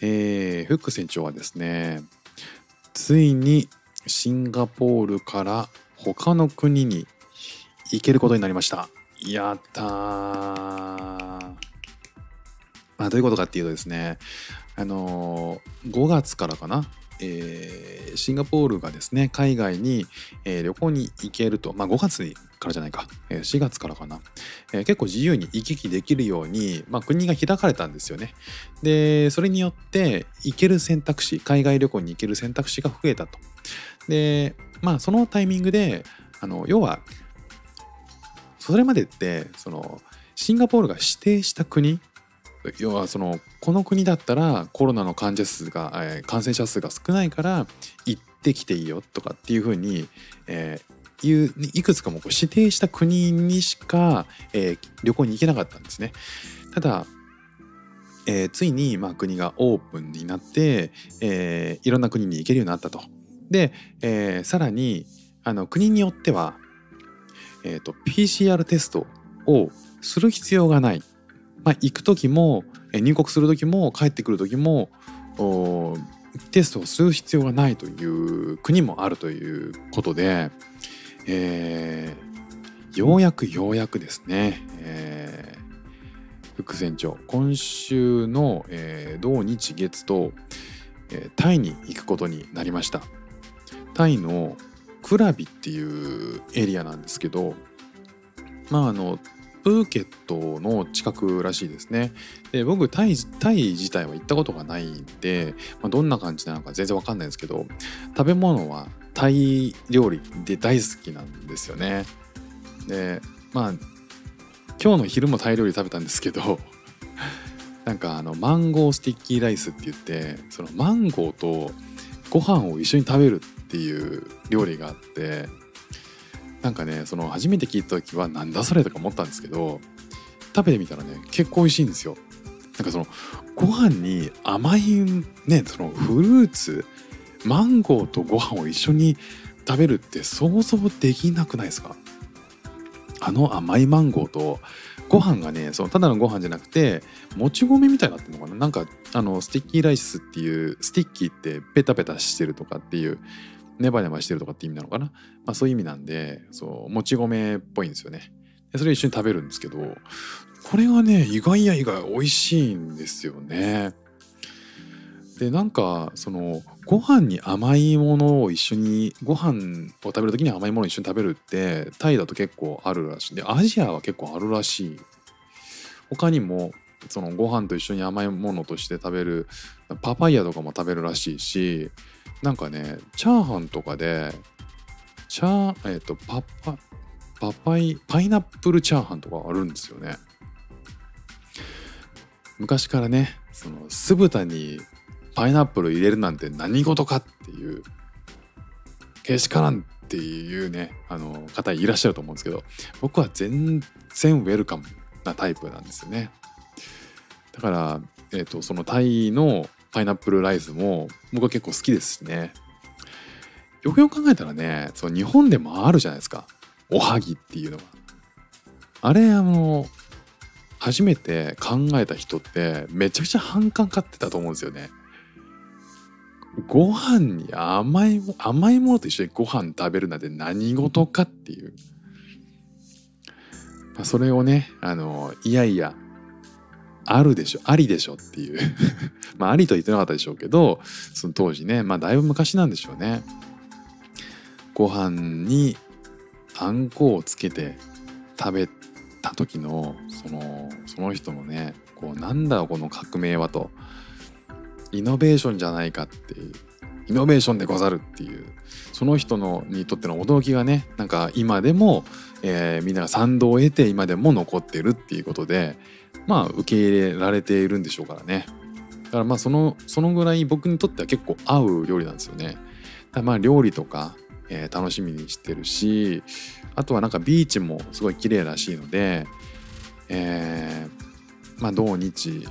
えー、フック船長はですねついにシンガポールから他の国に行けることになりました。やったー。まあ、どういうことかっていうとですね、あのー5月からかな、えーシンガポールがですね海外に、えー旅行に行けると、まあ、5月からじゃないか、えー4月からかな、え結構自由に行き来できるように、まあ、国が開かれたんですよね。でそれによって行ける選択肢海外旅行に行ける選択肢が増えたと。でまあそのタイミングであの要はそれまでってそのシンガポールが指定した国要はそのこの国だったらコロナの患者数が、えー感染者数が少ないから行ってきていいよとかっていうふうに、えーいういくつかもこう指定した国にしか、えー旅行に行けなかったんですね。ただ、えーついに、まあ、国がオープンになって、えーいろんな国に行けるようになったと。で、えーさらにあの国によっては、えーと PCR テストをする必要がないまあ、行く時も入国する時も帰ってくる時もテストをする必要がないという国もあるということで、えーようやくようやくですね、えー副船長今週の、えー土日月と、えータイに行くことになりました。タイのクラビっていうエリアなんですけどまああのプーケットの近くらしいですね。で僕タイタイ自体は行ったことがないんで、まあ、どんな感じなのか全然わかんないんですけど食べ物はタイ料理で大好きなんですよね。でまあ今日の昼もタイ料理食べたんですけど なんかあのマンゴースティッキーライスって言ってそのマンゴーとご飯を一緒に食べるっていう料理があってなんかねその初めて聞いた時はなんだそれとか思ったんですけど食べてみたらね結構美味しいんですよ。なんかそのご飯に甘いねそのフルーツマンゴーとご飯を一緒に食べるって想像できなくないですか？あの甘いマンゴーとご飯がねそのただのご飯じゃなくてもち米みたいになってるのかな？なんかあの sticky rice っていう sticky ってペタペタしてるとかっていうネバネバしてるとかって意味なのかな、まあ、そういう意味なんでそうもち米っぽいんですよね。でそれ一緒に食べるんですけどこれがね意外や意外美味しいんですよね。でなんかそのご飯に甘いものを一緒にご飯を食べる時に甘いものを一緒に食べるってタイだと結構あるらしい。でアジアは結構あるらしい。他にもそのご飯と一緒に甘いものとして食べるパパイヤとかも食べるらしいしなんかねチャーハンとかでチャーえっ、とパパパパイパイナップルチャーハンとかあるんですよね。昔からねその酢豚にパイナップル入れるなんて何事かっていうけしからんっていうねあの方いらっしゃると思うんですけど僕は全然ウェルカムなタイプなんですよね。だから、えー、とそのタイのパイナップルライスも僕は結構好きですしね。よくよく考えたらねそう日本でもあるじゃないですか。おはぎっていうのがあれあの初めて考えた人ってめちゃくちゃ反感買ってたと思うんですよね。ご飯に甘い甘いものと一緒にご飯食べるなんて何事かっていう、ま、それをねあのいやいやあるでしょありでしょっていう。まあありと言ってなかったでしょうけどその当時ねまあだいぶ昔なんでしょうね。ご飯にあんこをつけて食べた時のそのその人のねこうなんだこの革命はと。イノベーションじゃないかっていう。イノベーションでござるっていうその人のにとっての驚きがねなんか今でも、えーみんなが賛同を得て今でも残ってるっていうことでまあ受け入れられているんでしょうからねだからまあそのそのぐらい僕にとっては結構合う料理なんですよね。だまあ料理とか、えー楽しみにしてるしあとはなんかビーチもすごい綺麗らしいので、えーまあ土日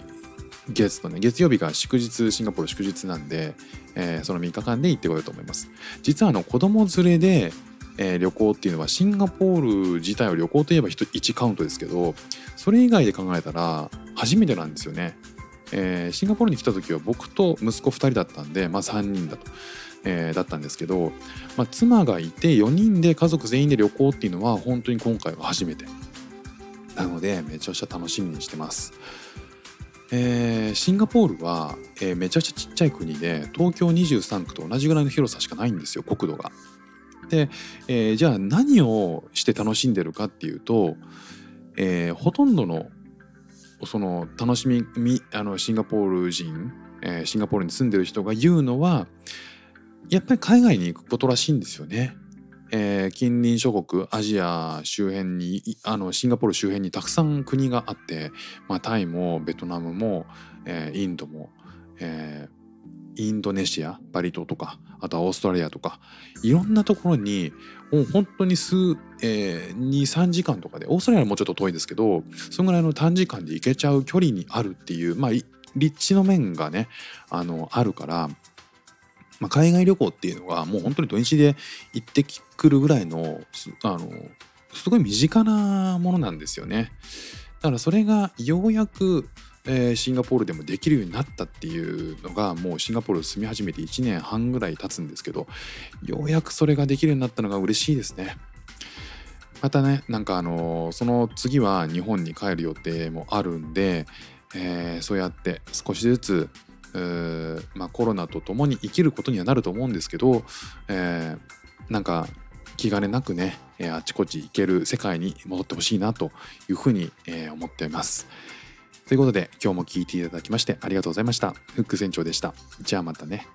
月とね月曜日が祝日シンガポール祝日なんで、えーその3日間で行ってこようと思います。実はあの子供連れでえー旅行っていうのはシンガポール自体は旅行といえば1カウントですけどそれ以外で考えたら初めてなんですよね。えーシンガポールに来た時は僕と息子2人だったんで、まあ、3人だと、だったんですけど、まあ、妻がいて4人で家族全員で旅行っていうのは本当に今回は初めてなのでめちゃくちゃ楽しみにしてます。えーシンガポールは、えーめちゃくちゃちっちゃい国で東京23区と同じぐらいの広さしかないんですよ国土が。で、えーじゃあ何をして楽しんでるかっていうと、えーほとんどのその楽しみあのシンガポール人、えーシンガポールに住んでる人が言うのはやっぱり海外に行くことらしいんですよね。えー近隣諸国アジア周辺にあのシンガポール周辺にたくさん国があって、まあ、タイもベトナムも、えーインドも、えーインドネシアバリ島とかあとはオーストラリアとかいろんなところにもう本当に数、えー、23時間とかでオーストラリアはもうちょっと遠いですけどそのぐらいの短時間で行けちゃう距離にあるっていうまあ立地の面がねあのあるから、まあ、海外旅行っていうのがもう本当に土日で行ってくるぐらいのあのすごい身近なものなんですよね。だからそれがようやく、えーシンガポールでもできるようになったっていうのがもうシンガポール住み始めて1年半ぐらい経つんですけどようやくそれができるようになったのが嬉しいですね。またねなんかあのその次は日本に帰る予定もあるんで、えーそうやって少しずつえーまあ、コロナと共に生きることにはなると思うんですけど、えーなんか気兼ねなくね、えーあちこち行ける世界に戻ってほしいなというふうに、えー思っています。ということで今日も聞いていただきましてありがとうございました。フック船長でした。じゃあまたね。